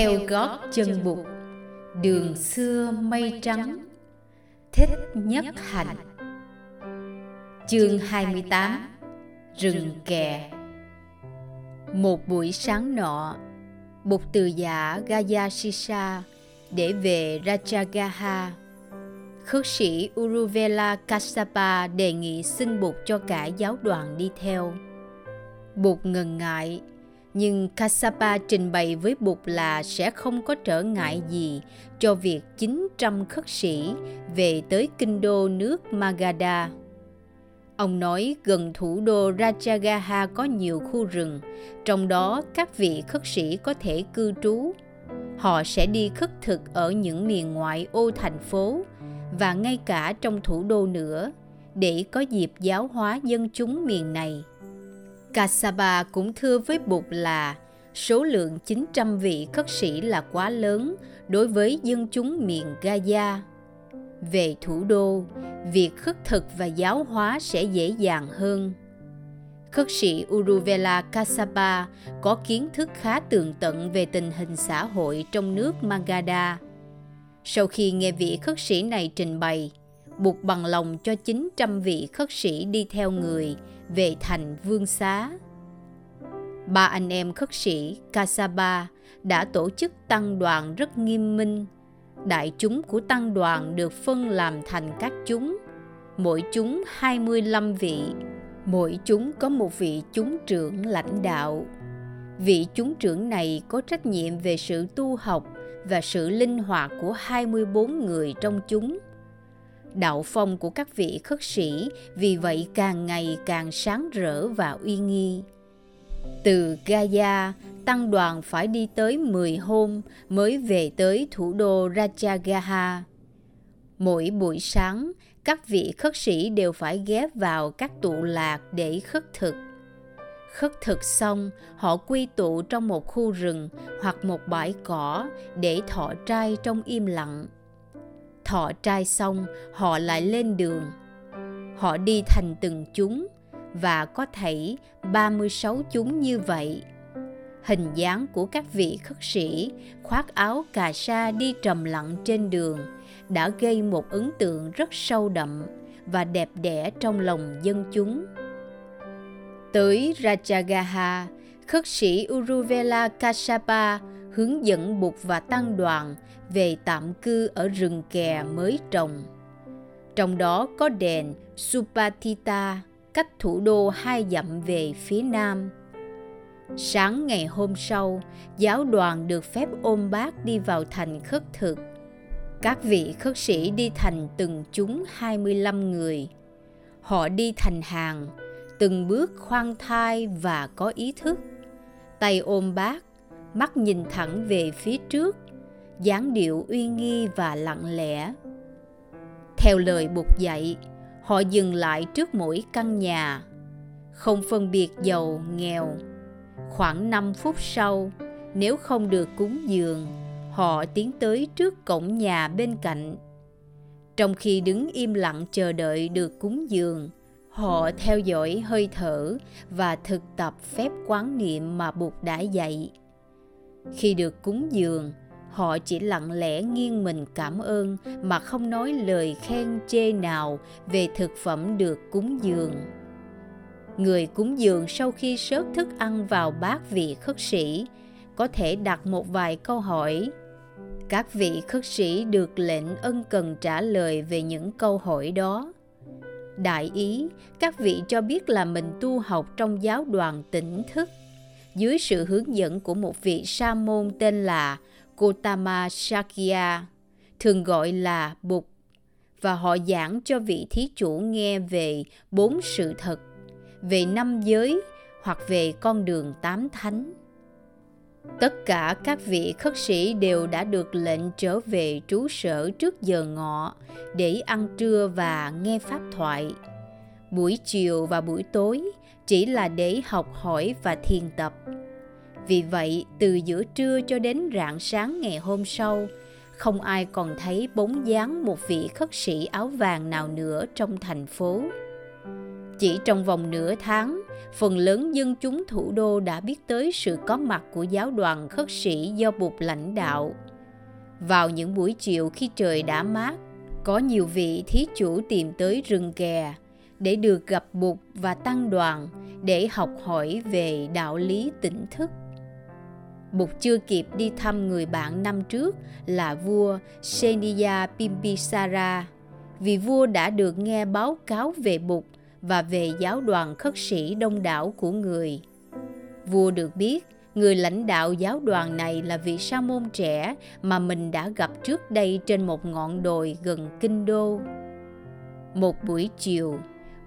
theo gót chân bụt, đường xưa mây trắng, thích nhất hạnh. Chương 28 rừng kè. Một buổi sáng nọ bụt từ giả Gayasisa để về Rajagaha. Khất sĩ Uruvela Kassapa đề nghị xin Bụt cho cả giáo đoàn đi theo. Bụt ngần ngại nhưng Kassapa trình bày với Bụt là sẽ không có trở ngại gì cho việc 900 khất sĩ về tới kinh đô nước Magadha. Ông nói gần thủ đô Rajagaha có nhiều khu rừng, trong đó các vị khất sĩ có thể cư trú. Họ sẽ đi khất thực ở những miền ngoại ô thành phố và ngay cả trong thủ đô nữa để có dịp giáo hóa dân chúng miền này. Kassapa cũng thưa với Bụt là số lượng 900 vị khất sĩ là quá lớn đối với dân chúng miền Gaza. Về thủ đô, việc khất thực và giáo hóa sẽ dễ dàng hơn. Khất sĩ Uruvela Kassapa có kiến thức khá tường tận về tình hình xã hội trong nước Magadha. Sau khi nghe vị khất sĩ này trình bày, buộc bằng lòng cho 900 vị khất sĩ đi theo người về thành Vương Xá. Ba anh em khất sĩ Kasaba đã tổ chức tăng đoàn rất nghiêm minh. Đại chúng của tăng đoàn được phân làm thành các chúng, mỗi chúng 25 vị, mỗi chúng có một vị chúng trưởng lãnh đạo. Vị chúng trưởng này có trách nhiệm về sự tu học và sự linh hoạt của 24 người trong chúng – đạo phong của các vị khất sĩ vì vậy càng ngày càng sáng rỡ và uy nghi. Từ Gaya, tăng đoàn phải đi tới 10 hôm mới về tới thủ đô Rajagaha. Mỗi buổi sáng, các vị khất sĩ đều phải ghé vào các tụ lạc để khất thực. Khất thực xong, họ quy tụ trong một khu rừng hoặc một bãi cỏ để thọ trai trong im lặng thọ trai xong họ lại lên đường họ đi thành từng chúng và có thể 36 chúng như vậy. Hình dáng của các vị khất sĩ khoác áo cà sa đi trầm lặng trên đường đã gây một ấn tượng rất sâu đậm và đẹp đẽ trong lòng dân chúng. Tới Rajagaha, khất sĩ Uruvela Kassapa hướng dẫn Bụt và Tăng đoàn về tạm cư ở rừng kè mới trồng. Trong đó có đền Supatita, cách thủ đô hai dặm về phía nam. Sáng ngày hôm sau, giáo đoàn được phép ôm bác đi vào thành khất thực. Các vị khất sĩ đi thành từng chúng 25 người. Họ đi thành hàng, từng bước khoan thai và có ý thức. Tay ôm bác, mắt nhìn thẳng về phía trước, dáng điệu uy nghi và lặng lẽ. Theo lời buộc dạy, họ dừng lại trước mỗi căn nhà. Không phân biệt giàu, nghèo. Khoảng 5 phút sau, nếu không được cúng dường, họ tiến tới trước cổng nhà bên cạnh. Trong khi đứng im lặng chờ đợi được cúng dường, họ theo dõi hơi thở và thực tập phép quán niệm mà bụt đã dạy khi được cúng dường, họ chỉ lặng lẽ nghiêng mình cảm ơn mà không nói lời khen chê nào về thực phẩm được cúng dường. Người cúng dường sau khi sớt thức ăn vào bát vị khất sĩ có thể đặt một vài câu hỏi. Các vị khất sĩ được lệnh ân cần trả lời về những câu hỏi đó. Đại ý, các vị cho biết là mình tu học trong giáo đoàn tỉnh thức dưới sự hướng dẫn của một vị sa môn tên là Gotama Shakya, thường gọi là Bụt, và họ giảng cho vị thí chủ nghe về bốn sự thật, về năm giới hoặc về con đường tám thánh. Tất cả các vị khất sĩ đều đã được lệnh trở về trú sở trước giờ ngọ để ăn trưa và nghe pháp thoại. Buổi chiều và buổi tối chỉ là để học hỏi và thiền tập vì vậy, từ giữa trưa cho đến rạng sáng ngày hôm sau, không ai còn thấy bóng dáng một vị khất sĩ áo vàng nào nữa trong thành phố. Chỉ trong vòng nửa tháng, phần lớn dân chúng thủ đô đã biết tới sự có mặt của giáo đoàn khất sĩ do Bụt lãnh đạo. Vào những buổi chiều khi trời đã mát, có nhiều vị thí chủ tìm tới rừng kè để được gặp Bụt và tăng đoàn để học hỏi về đạo lý tỉnh thức. Bụt chưa kịp đi thăm người bạn năm trước là vua Seniya Bimbisara vì vua đã được nghe báo cáo về Bụt và về giáo đoàn khất sĩ đông đảo của người. Vua được biết người lãnh đạo giáo đoàn này là vị sa môn trẻ mà mình đã gặp trước đây trên một ngọn đồi gần kinh đô. Một buổi chiều,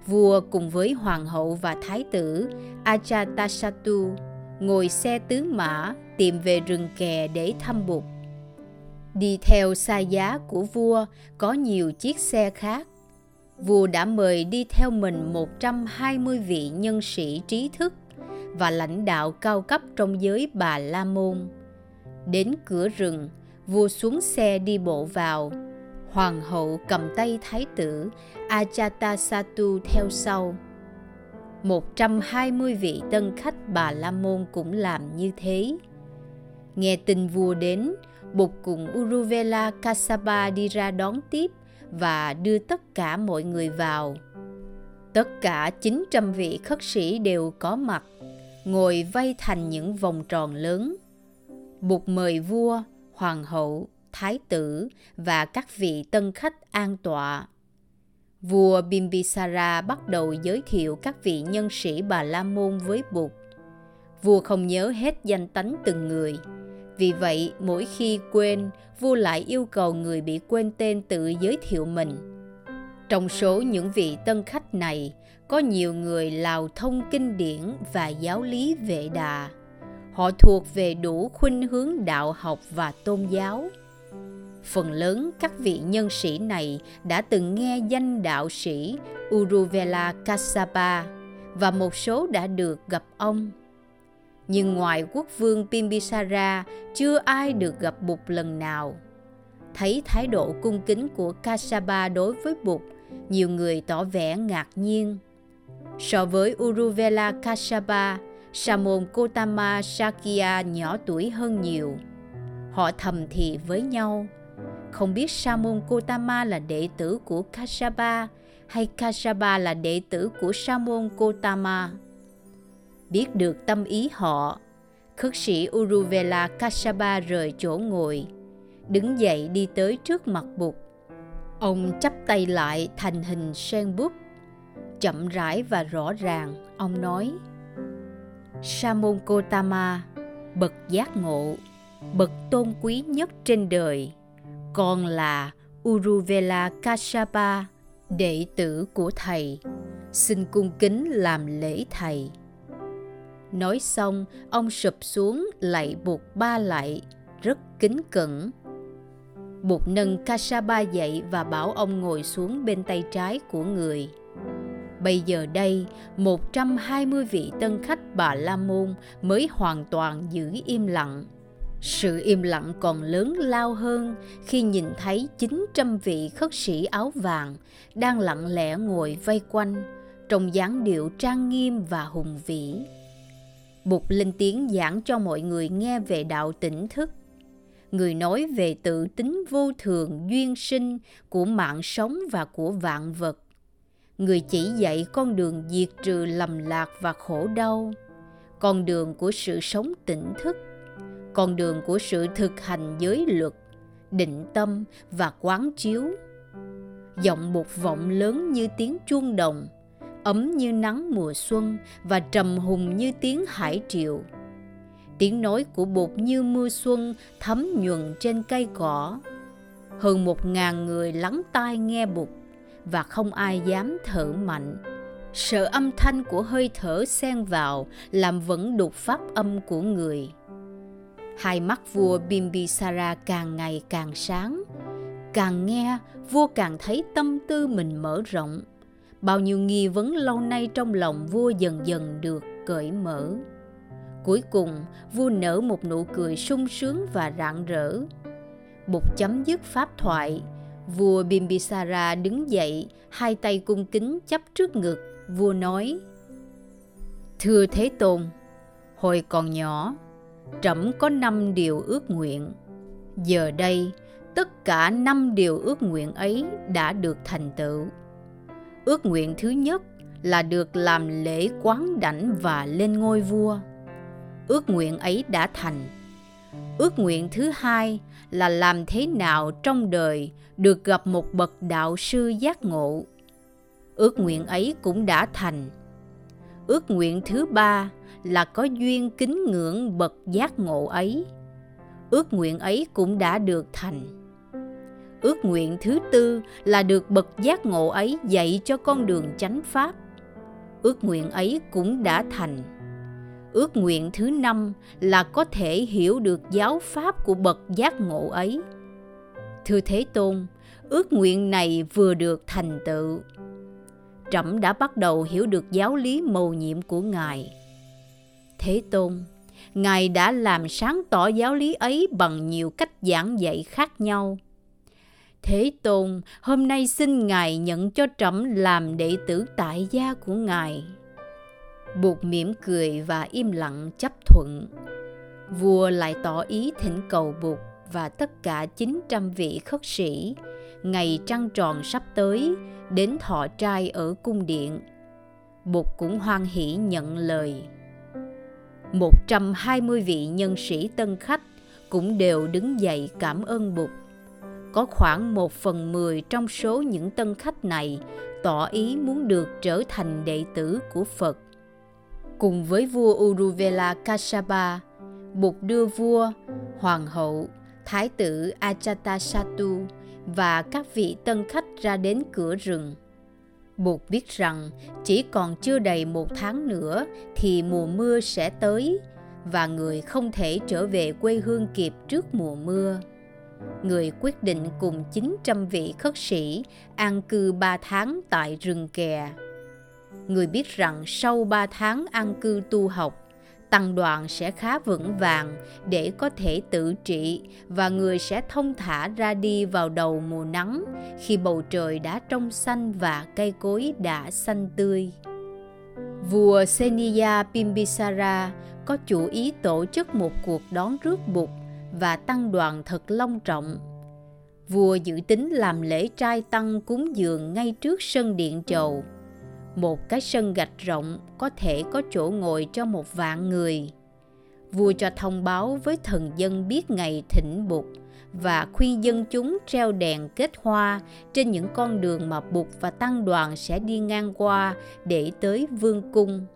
vua cùng với hoàng hậu và thái tử Ajatasattu ngồi xe tứ mã tìm về rừng kè để thăm Bụt. Đi theo xa giá của vua có nhiều chiếc xe khác. Vua đã mời đi theo mình 120 vị nhân sĩ trí thức và lãnh đạo cao cấp trong giới Bà La Môn. Đến cửa rừng, vua xuống xe đi bộ vào. Hoàng hậu cầm tay thái tử Ajatasattu theo sau. 120 vị tân khách Bà La Môn cũng làm như thế. Nghe tin vua đến, Bụt cùng Uruvela Kasaba đi ra đón tiếp và đưa tất cả mọi người vào. Tất cả 900 vị khất sĩ đều có mặt, ngồi vây thành những vòng tròn lớn. Bụt mời vua, hoàng hậu, thái tử và các vị tân khách an tọa. Vua Bimbisara bắt đầu giới thiệu các vị nhân sĩ Bà La Môn với Bụt. Vua không nhớ hết danh tánh từng người, vì vậy, mỗi khi quên, vua lại yêu cầu người bị quên tên tự giới thiệu mình. Trong số những vị tân khách này, có nhiều người lào thông kinh điển và giáo lý vệ đà. Họ thuộc về đủ khuynh hướng đạo học và tôn giáo. Phần lớn các vị nhân sĩ này đã từng nghe danh đạo sĩ Uruvela Kassapa và một số đã được gặp ông nhưng ngoài quốc vương Bimbisara chưa ai được gặp Bụt lần nào. Thấy thái độ cung kính của Kassapa đối với Bụt, nhiều người tỏ vẻ ngạc nhiên. So với Uruvela Kassapa, Samon Kotama Sakya nhỏ tuổi hơn nhiều. Họ thầm thì với nhau, không biết Samon Kotama là đệ tử của Kasapa hay Kasapa là đệ tử của Samon Kotama biết được tâm ý họ khất sĩ uruvela kasapa rời chỗ ngồi đứng dậy đi tới trước mặt bụt. Ông chắp tay lại thành hình sen bút chậm rãi và rõ ràng ông nói sa môn kotama bậc giác ngộ bậc tôn quý nhất trên đời còn là uruvela kasapa đệ tử của thầy xin cung kính làm lễ thầy Nói xong, ông sụp xuống lạy buộc ba lạy, rất kính cẩn. Bụt nâng Kasapa dậy và bảo ông ngồi xuống bên tay trái của người. Bây giờ đây, 120 vị tân khách Bà La Môn mới hoàn toàn giữ im lặng. Sự im lặng còn lớn lao hơn khi nhìn thấy 900 vị khất sĩ áo vàng đang lặng lẽ ngồi vây quanh, trong dáng điệu trang nghiêm và hùng vĩ. Bụt lên tiếng giảng cho mọi người nghe về đạo tỉnh thức. Người nói về tự tính vô thường duyên sinh của mạng sống và của vạn vật. Người chỉ dạy con đường diệt trừ lầm lạc và khổ đau, con đường của sự sống tỉnh thức, con đường của sự thực hành giới luật, định tâm và quán chiếu. Giọng một vọng lớn như tiếng chuông đồng, ấm như nắng mùa xuân và trầm hùng như tiếng hải triệu Tiếng nói của bột như mưa xuân thấm nhuần trên cây cỏ. Hơn một ngàn người lắng tai nghe bụt và không ai dám thở mạnh. Sợ âm thanh của hơi thở xen vào làm vẫn đục pháp âm của người. Hai mắt vua Bimbisara càng ngày càng sáng. Càng nghe, vua càng thấy tâm tư mình mở rộng. Bao nhiêu nghi vấn lâu nay trong lòng vua dần dần được cởi mở. Cuối cùng vua nở một nụ cười sung sướng và rạng rỡ. Bụt chấm dứt pháp thoại vua bimbisara đứng dậy hai tay cung kính chắp trước ngực. Vua nói Thưa Thế Tôn, hồi còn nhỏ, trẫm có năm điều ước nguyện. Giờ đây, tất cả năm điều ước nguyện ấy đã được thành tựu. Ước nguyện thứ nhất là được làm lễ quán đảnh và lên ngôi vua. Ước nguyện ấy đã thành. Ước nguyện thứ hai là làm thế nào trong đời được gặp một bậc đạo sư giác ngộ. Ước nguyện ấy cũng đã thành. Ước nguyện thứ ba là có duyên kính ngưỡng bậc giác ngộ ấy. Ước nguyện ấy cũng đã được thành. Ước nguyện thứ tư là được bậc giác ngộ ấy dạy cho con đường chánh pháp. Ước nguyện ấy cũng đã thành. Ước nguyện thứ năm là có thể hiểu được giáo pháp của bậc giác ngộ ấy. Thưa thế tôn, ước nguyện này vừa được thành tựu. Trẫm đã bắt đầu hiểu được giáo lý mầu nhiệm của ngài thế tôn ngài đã làm sáng tỏ giáo lý ấy bằng nhiều cách giảng dạy khác nhau Thế Tôn, hôm nay xin Ngài nhận cho trẫm làm đệ tử tại gia của Ngài. Bụt mỉm cười và im lặng chấp thuận. Vua lại tỏ ý thỉnh cầu Bụt và tất cả 900 vị khất sĩ, ngày trăng tròn sắp tới, đến thọ trai ở cung điện. Bụt cũng hoan hỷ nhận lời. 120 vị nhân sĩ tân khách cũng đều đứng dậy cảm ơn Bụt có khoảng một phần mười trong số những tân khách này tỏ ý muốn được trở thành đệ tử của Phật. Cùng với vua Uruvela Kasapa, Bụt đưa vua, hoàng hậu, thái tử Ajatasattu và các vị tân khách ra đến cửa rừng. Bụt biết rằng chỉ còn chưa đầy một tháng nữa thì mùa mưa sẽ tới và người không thể trở về quê hương kịp trước mùa mưa người quyết định cùng 900 vị khất sĩ an cư 3 tháng tại rừng kè. Người biết rằng sau 3 tháng an cư tu học, tăng đoàn sẽ khá vững vàng để có thể tự trị và người sẽ thông thả ra đi vào đầu mùa nắng khi bầu trời đã trong xanh và cây cối đã xanh tươi. Vua Seniya Pimbisara có chủ ý tổ chức một cuộc đón rước bụt và tăng đoàn thật long trọng. Vua dự tính làm lễ trai tăng cúng dường ngay trước sân điện chầu. Một cái sân gạch rộng có thể có chỗ ngồi cho một vạn người. Vua cho thông báo với thần dân biết ngày thỉnh Bụt và khuyên dân chúng treo đèn kết hoa trên những con đường mà Bụt và tăng đoàn sẽ đi ngang qua để tới vương cung.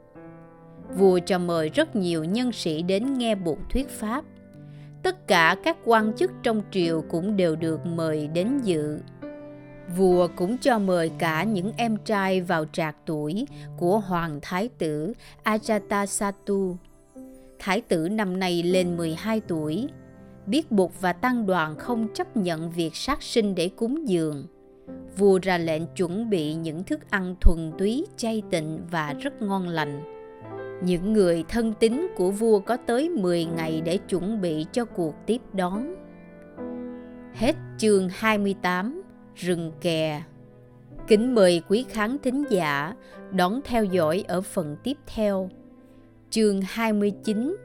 Vua cho mời rất nhiều nhân sĩ đến nghe Bụt thuyết pháp tất cả các quan chức trong triều cũng đều được mời đến dự vua cũng cho mời cả những em trai vào trạc tuổi của hoàng thái tử Ajatasattu. Thái tử năm nay lên 12 tuổi, biết Bụt và tăng đoàn không chấp nhận việc sát sinh để cúng dường. Vua ra lệnh chuẩn bị những thức ăn thuần túy, chay tịnh và rất ngon lành những người thân tín của vua có tới 10 ngày để chuẩn bị cho cuộc tiếp đón. Hết chương 28 Rừng kè Kính mời quý khán thính giả đón theo dõi ở phần tiếp theo. Chương 29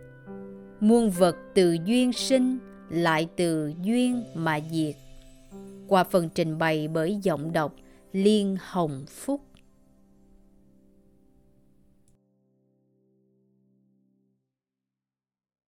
Muôn vật từ duyên sinh lại từ duyên mà diệt. Qua phần trình bày bởi giọng đọc Liên Hồng Phúc